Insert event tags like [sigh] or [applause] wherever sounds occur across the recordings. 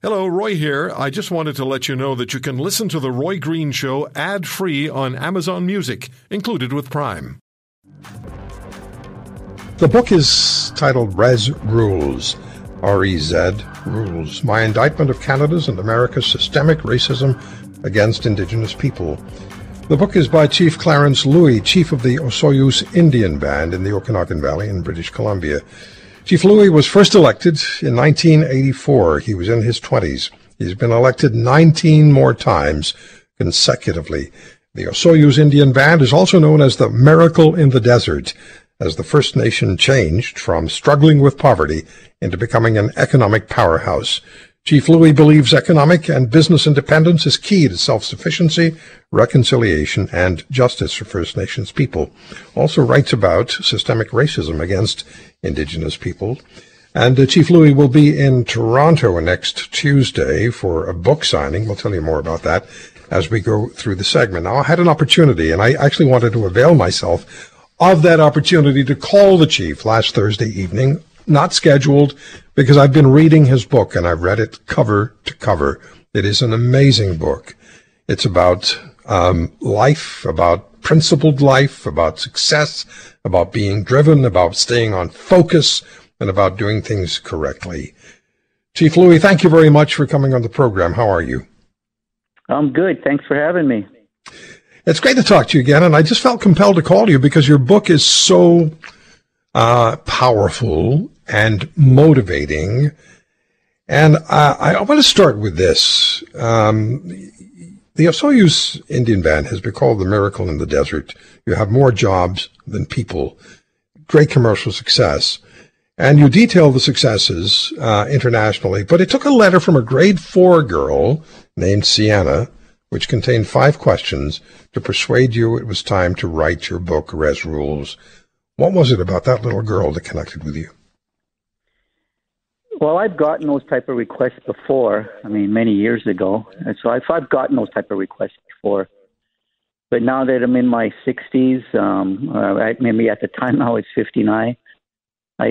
Hello, Roy here. I just wanted to let you know that you can listen to The Roy Green Show ad free on Amazon Music, included with Prime. The book is titled Res Rules, R E Z Rules My Indictment of Canada's and America's Systemic Racism Against Indigenous People. The book is by Chief Clarence Louie, chief of the Osoyoos Indian Band in the Okanagan Valley in British Columbia. Chief Louie was first elected in 1984. He was in his 20s. He's been elected 19 more times consecutively. The Osoyoos Indian Band is also known as the Miracle in the Desert, as the First Nation changed from struggling with poverty into becoming an economic powerhouse. Chief Louie believes economic and business independence is key to self-sufficiency, reconciliation, and justice for First Nations people. Also writes about systemic racism against Indigenous people. And uh, Chief Louie will be in Toronto next Tuesday for a book signing. We'll tell you more about that as we go through the segment. Now, I had an opportunity, and I actually wanted to avail myself of that opportunity to call the chief last Thursday evening, not scheduled, because I've been reading his book and I've read it cover to cover. It is an amazing book. It's about um, life, about principled life, about success, about being driven, about staying on focus, and about doing things correctly. Chief Louie, thank you very much for coming on the program. How are you? I'm good. Thanks for having me. It's great to talk to you again, and I just felt compelled to call you because your book is so uh, powerful and motivating. And uh, I want to start with this. Um, the Osoyoos Indian Band has been called the miracle in the desert. You have more jobs than people. Great commercial success. And you detail the successes uh, internationally. But it took a letter from a grade four girl named Sienna, which contained five questions, to persuade you it was time to write your book, Res Rules. What was it about that little girl that connected with you? Well, I've gotten those type of requests before. I mean, many years ago, and so I've, I've gotten those type of requests before. But now that I'm in my 60s, um, uh, maybe at the time [laughs] I was 59, I uh,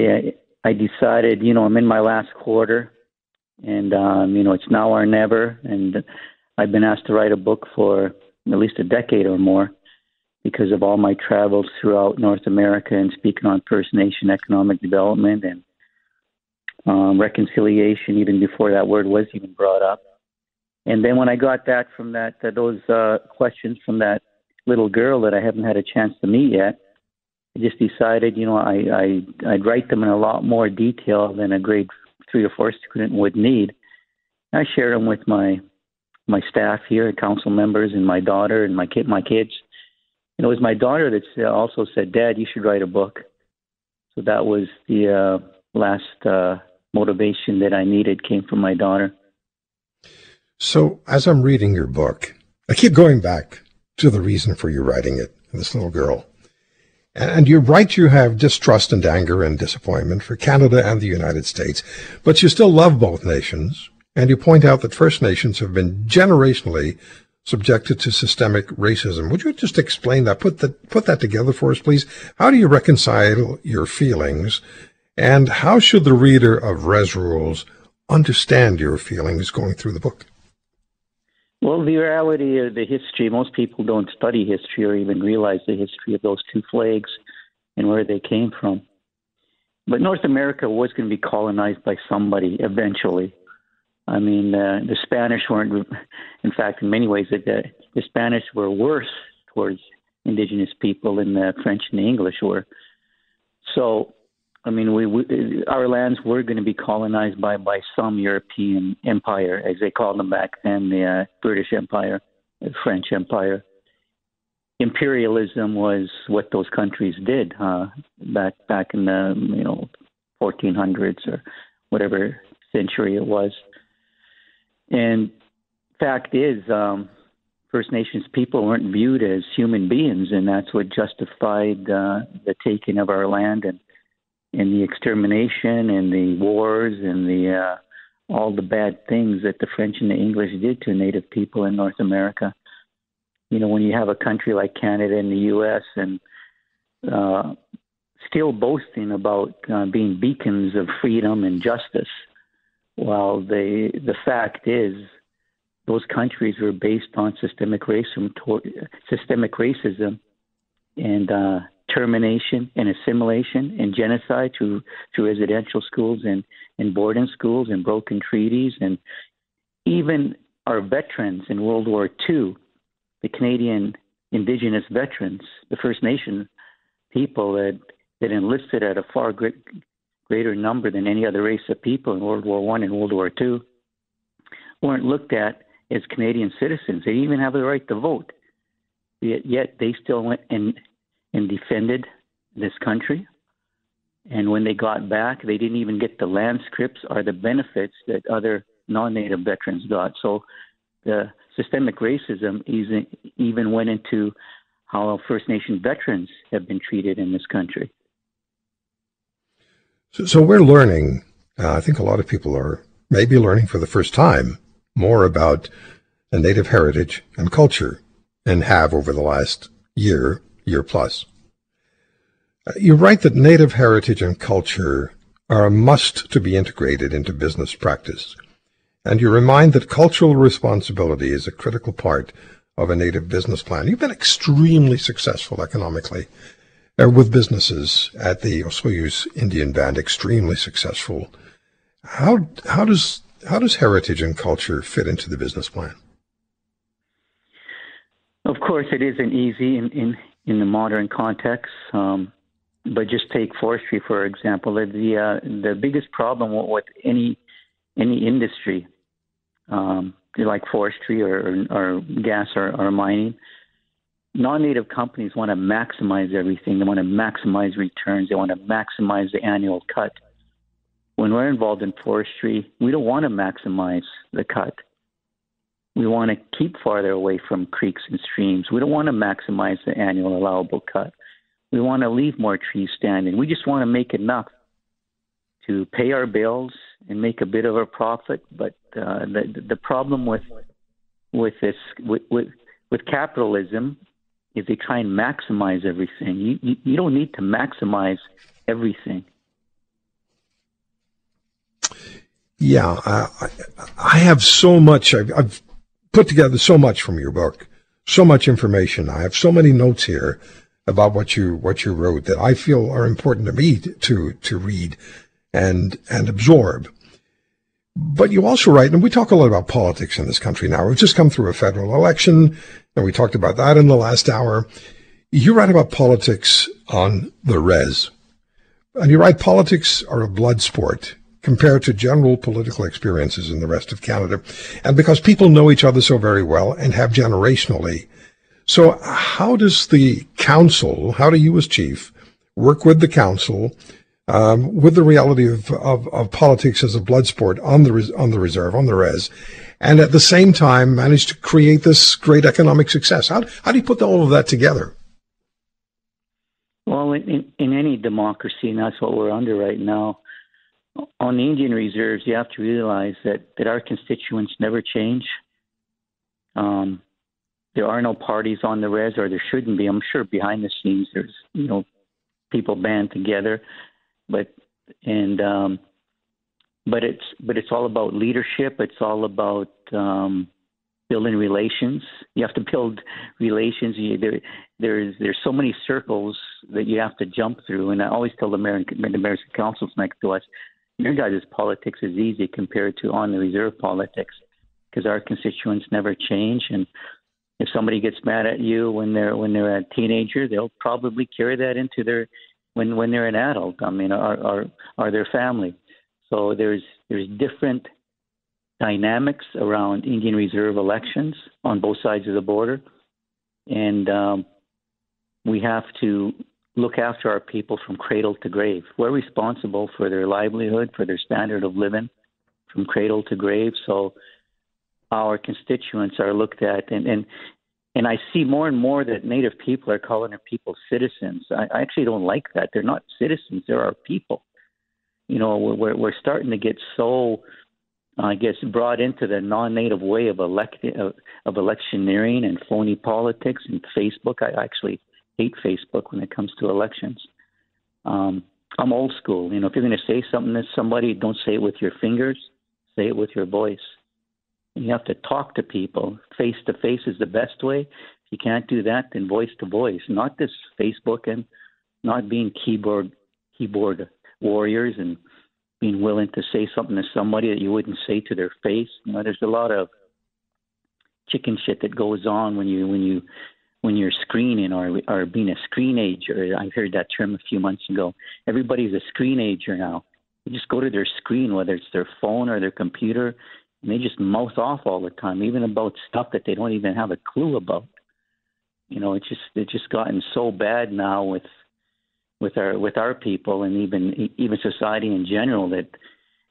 I decided, you know, I'm in my last quarter, and um, you know, it's now or never. And I've been asked to write a book for at least a decade or more because of all my travels throughout North America and speaking on First Nation economic development and um, reconciliation, even before that word was even brought up. And then when I got that from that, uh, those uh, questions from that little girl that I haven't had a chance to meet yet, I just decided, you know, I, I I'd write them in a lot more detail than a grade three or four student would need. I shared them with my my staff here, council members, and my daughter and my kid, my kids. It was my daughter that also said, "Dad, you should write a book." So that was the uh, last uh, motivation that I needed came from my daughter. So as I'm reading your book, I keep going back to the reason for you writing it, this little girl. And you're right, you have distrust and anger and disappointment for Canada and the United States, but you still love both nations. And you point out that First Nations have been generationally subjected to systemic racism. Would you just explain that? Put that, put that together for us, please. How do you reconcile your feelings? And how should the reader of Res Rules understand your feelings going through the book? Well, the reality of the history, most people don't study history or even realize the history of those two flags and where they came from. But North America was going to be colonized by somebody eventually. I mean, uh, the Spanish weren't, in fact, in many ways, the, the Spanish were worse towards indigenous people than the French and the English were. So I mean, we, we our lands were going to be colonized by by some European empire, as they called them back then, the uh, British Empire, the French Empire. Imperialism was what those countries did uh, back back in the you know 1400s or whatever century it was. And fact is, um, First Nations people weren't viewed as human beings, and that's what justified uh, the taking of our land and and the extermination and the wars and the uh, all the bad things that the French and the English did to Native people in North America. You know, when you have a country like Canada and the U.S. and uh, still boasting about uh, being beacons of freedom and justice, Well, the the fact is, those countries were based on systemic racism, systemic racism, and uh, termination and assimilation and genocide through through residential schools and, and boarding schools and broken treaties and even our veterans in World War II, the Canadian Indigenous veterans, the First Nation people that that enlisted at a far great, greater number than any other race of people in World War One and World War Two, weren't looked at as Canadian citizens. They didn't even have the right to vote. Yet, yet they still went and and defended this country. And when they got back, they didn't even get the land scripts or the benefits that other non-native veterans got. So the systemic racism even went into how First Nation veterans have been treated in this country. So, so we're learning. Uh, I think a lot of people are maybe learning for the first time more about a Native heritage and culture, and have over the last year, year plus. Uh, you write that Native heritage and culture are a must to be integrated into business practice, and you remind that cultural responsibility is a critical part of a Native business plan. You've been extremely successful economically uh, with businesses at the Osoyoos Indian Band, extremely successful. How how does how does heritage and culture fit into the business plan? Of course, it isn't easy in in, in the modern context. Um, but just take forestry for example. The uh, the biggest problem with any any industry, um, like forestry or, or gas or, or mining, non-native companies want to maximize everything. They want to maximize returns. They want to maximize the annual cut. When we're involved in forestry, we don't want to maximize the cut. We want to keep farther away from creeks and streams. We don't want to maximize the annual allowable cut. We want to leave more trees standing. We just want to make enough to pay our bills and make a bit of a profit. But uh, the the problem with with this with, with with capitalism is they try and maximize everything. You you, you don't need to maximize everything. Yeah, I, I have so much. I've, I've put together so much from your book, so much information. I have so many notes here about what you what you wrote that I feel are important to me to to read and and absorb. But you also write, and we talk a lot about politics in this country now. We've just come through a federal election, and we talked about that in the last hour. You write about politics on the res. And you write politics are a blood sport compared to general political experiences in the rest of Canada. And because people know each other so very well and have generationally. So how does the council, how do you as chief work with the council um, with the reality of, of, of, politics as a blood sport on the res, on the reserve on the res, and at the same time manage to create this great economic success. How how do you put all of that together? Well, in, in any democracy, and that's what we're under right now. On the Indian reserves, you have to realize that, that our constituents never change. Um, there are no parties on the res, or there shouldn't be. I'm sure behind the scenes, there's you know people band together but and um, but it's but it's all about leadership. It's all about um, building relations. You have to build relations. You, there, there's there's so many circles that you have to jump through. And I always tell the American the American councils next to us, your guys' politics is easy compared to on the reserve politics because our constituents never change. And if somebody gets mad at you when they're when they're a teenager, they'll probably carry that into their when when they're an adult. I mean, are are are their family. So there's there's different dynamics around Indian Reserve elections on both sides of the border, and um, we have to look after our people from cradle to grave. We're responsible for their livelihood, for their standard of living, from cradle to grave. So our constituents are looked at, and and and I see more and more that Native people are calling their people citizens. I, I actually don't like that. They're not citizens. They're our people. You know, we're we're starting to get so, I guess, brought into the non-native way of elect of, of electioneering and phony politics and Facebook. I actually hate Facebook when it comes to elections. Um, I'm old school. You know, if you're going to say something to somebody, don't say it with your fingers. Say it with your voice. You have to talk to people. Face to face is the best way. If you can't do that, then voice to voice. Not this Facebook and not being keyboard keyboard warriors and being willing to say something to somebody that you wouldn't say to their face. You know, there's a lot of chicken shit that goes on when you when you when you're screening or or being a screenager. I heard that term a few months ago. Everybody's a screenager now. You just go to their screen, whether it's their phone or their computer, and they just mouth off all the time, even about stuff that they don't even have a clue about. You know, it's just it's just gotten so bad now with with our with our people and even even society in general that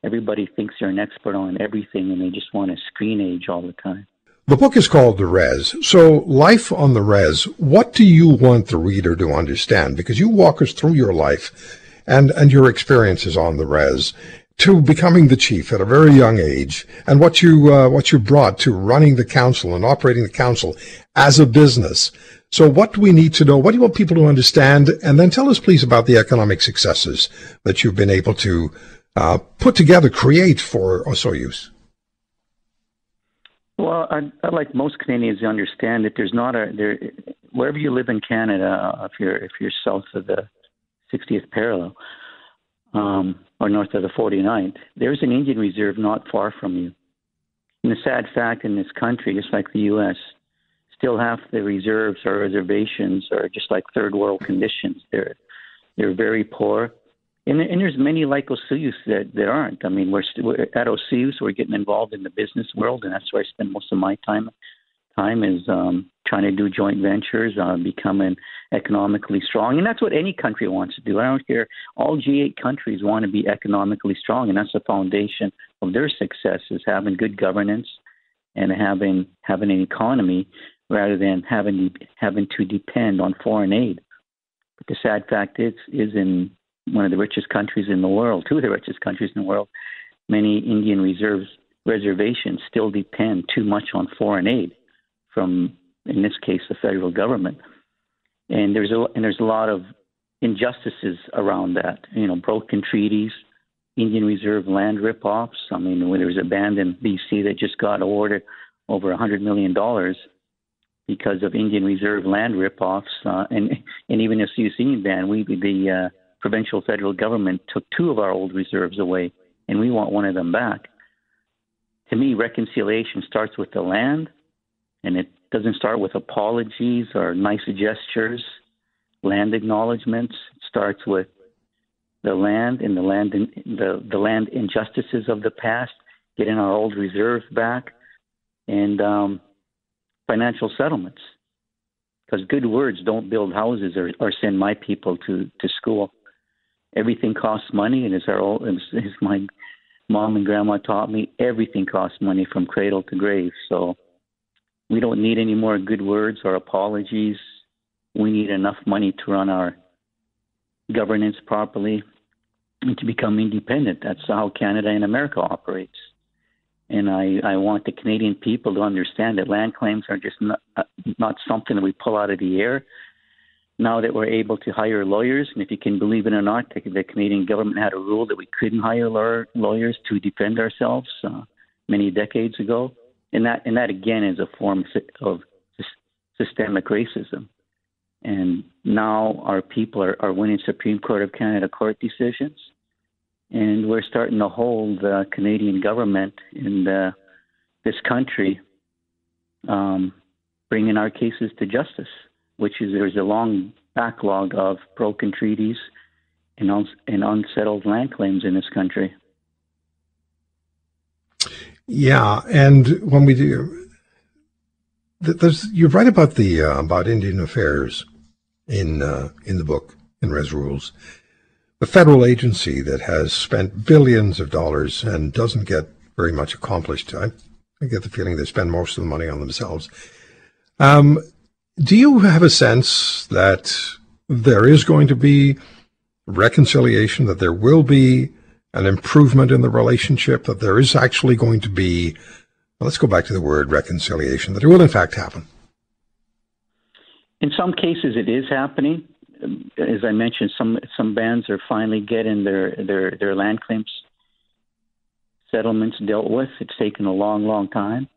everybody thinks they're an expert on everything and they just want to screen age all the time. The book is called The Res. So, life on the res, what do you want the reader to understand? Because you walk us through your life and, and your experiences on the res to becoming the chief at a very young age and what you, uh, what you brought to running the council and operating the council as a business. So what do we need to know? What do you want people to understand? And then tell us please about the economic successes that you've been able to uh, put together, create for Osoyoos. Well, I, I like most Canadians to understand that there's not a there wherever you live in Canada, if you're if you're south of the 60th parallel um, or north of the 49th, there's an Indian reserve not far from you. And the sad fact in this country, just like the U.S., still half the reserves or reservations are just like third world conditions. They're they're very poor. And, and there's many like Osoyoos that, that aren't. I mean, we're, we're at Osoyoos, we're getting involved in the business world, and that's where I spend most of my time. Time is um, trying to do joint ventures, uh, becoming economically strong, and that's what any country wants to do. I don't care. All G8 countries want to be economically strong, and that's the foundation of their success: is having good governance and having having an economy rather than having having to depend on foreign aid. But the sad fact is, is in one of the richest countries in the world, two of the richest countries in the world, many Indian reserves reservations still depend too much on foreign aid from, in this case, the federal government. And there's a and there's a lot of injustices around that. You know, broken treaties, Indian Reserve land rip-offs. I mean, when there was a band in BC that just got awarded over a hundred million dollars because of Indian Reserve land rip-offs, uh, and and even the Osoyoos Indian band, we the uh, provincial federal government took two of our old reserves away, and we want one of them back. To me, reconciliation starts with the land, and it doesn't start with apologies or nice gestures, land acknowledgments. It starts with the land and the land the the land injustices of the past, getting our old reserves back, and um, financial settlements. Because good words don't build houses or, or send my people to, to school everything costs money, and as our old, as, as my mom and grandma taught me, everything costs money from cradle to grave. So we don't need any more good words or apologies. We need enough money to run our governance properly and to become independent. That's how Canada and America operates. And I, I want the Canadian people to understand that land claims are just not, not something that we pull out of the air now that we're able to hire lawyers, and if you can believe it or not, the Canadian government had a rule that we couldn't hire lawyers to defend ourselves uh, many decades ago, and that and that again is a form of systemic racism. And now our people are, are winning Supreme Court of Canada court decisions, and we're starting to hold the Canadian government in the, this country, um, bringing our cases to justice which is there's a long backlog of broken treaties and, un- and unsettled land claims in this country. Yeah, and when we do, there's, you write about the uh, about Indian affairs in uh, in the book in Res Rules, the federal agency that has spent billions of dollars and doesn't get very much accomplished. I, I get the feeling they spend most of the money on themselves. Um, do you have a sense that there is going to be reconciliation, that there will be an improvement in the relationship, that there is actually going to be, well, let's go back to the word reconciliation, that it will in fact happen? In some cases, it is happening. As I mentioned, some some bands are finally getting their their, their land claims settlements dealt with. It's taken a long, long time.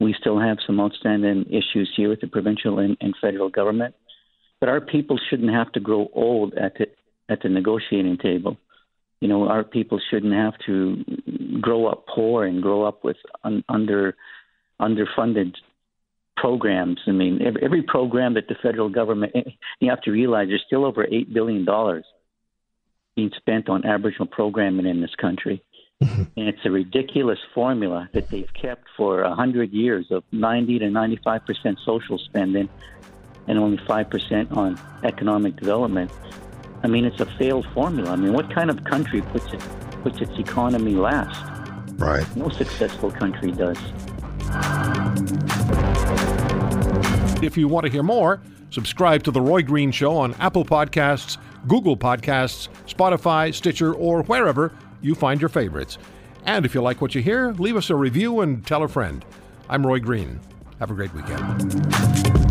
We still have some outstanding issues here with the provincial and, and federal government. But our people shouldn't have to grow old at the, at the negotiating table. You know, our people shouldn't have to grow up poor and grow up with un, under underfunded programs. I mean, every, every program that the federal government, you have to realize there's still over $8 billion being spent on Aboriginal programming in this country. Mm-hmm. And it's a ridiculous formula that they've kept for 100 years of 90 to 95% social spending and only 5% on economic development. I mean, it's a failed formula. I mean, what kind of country puts, it, puts its economy last? Right. No successful country does. If you want to hear more, subscribe to The Roy Green Show on Apple Podcasts, Google Podcasts, Spotify, Stitcher, or wherever you find your favorites. And if you like what you hear, leave us a review and tell a friend. I'm Roy Green. Have a great weekend.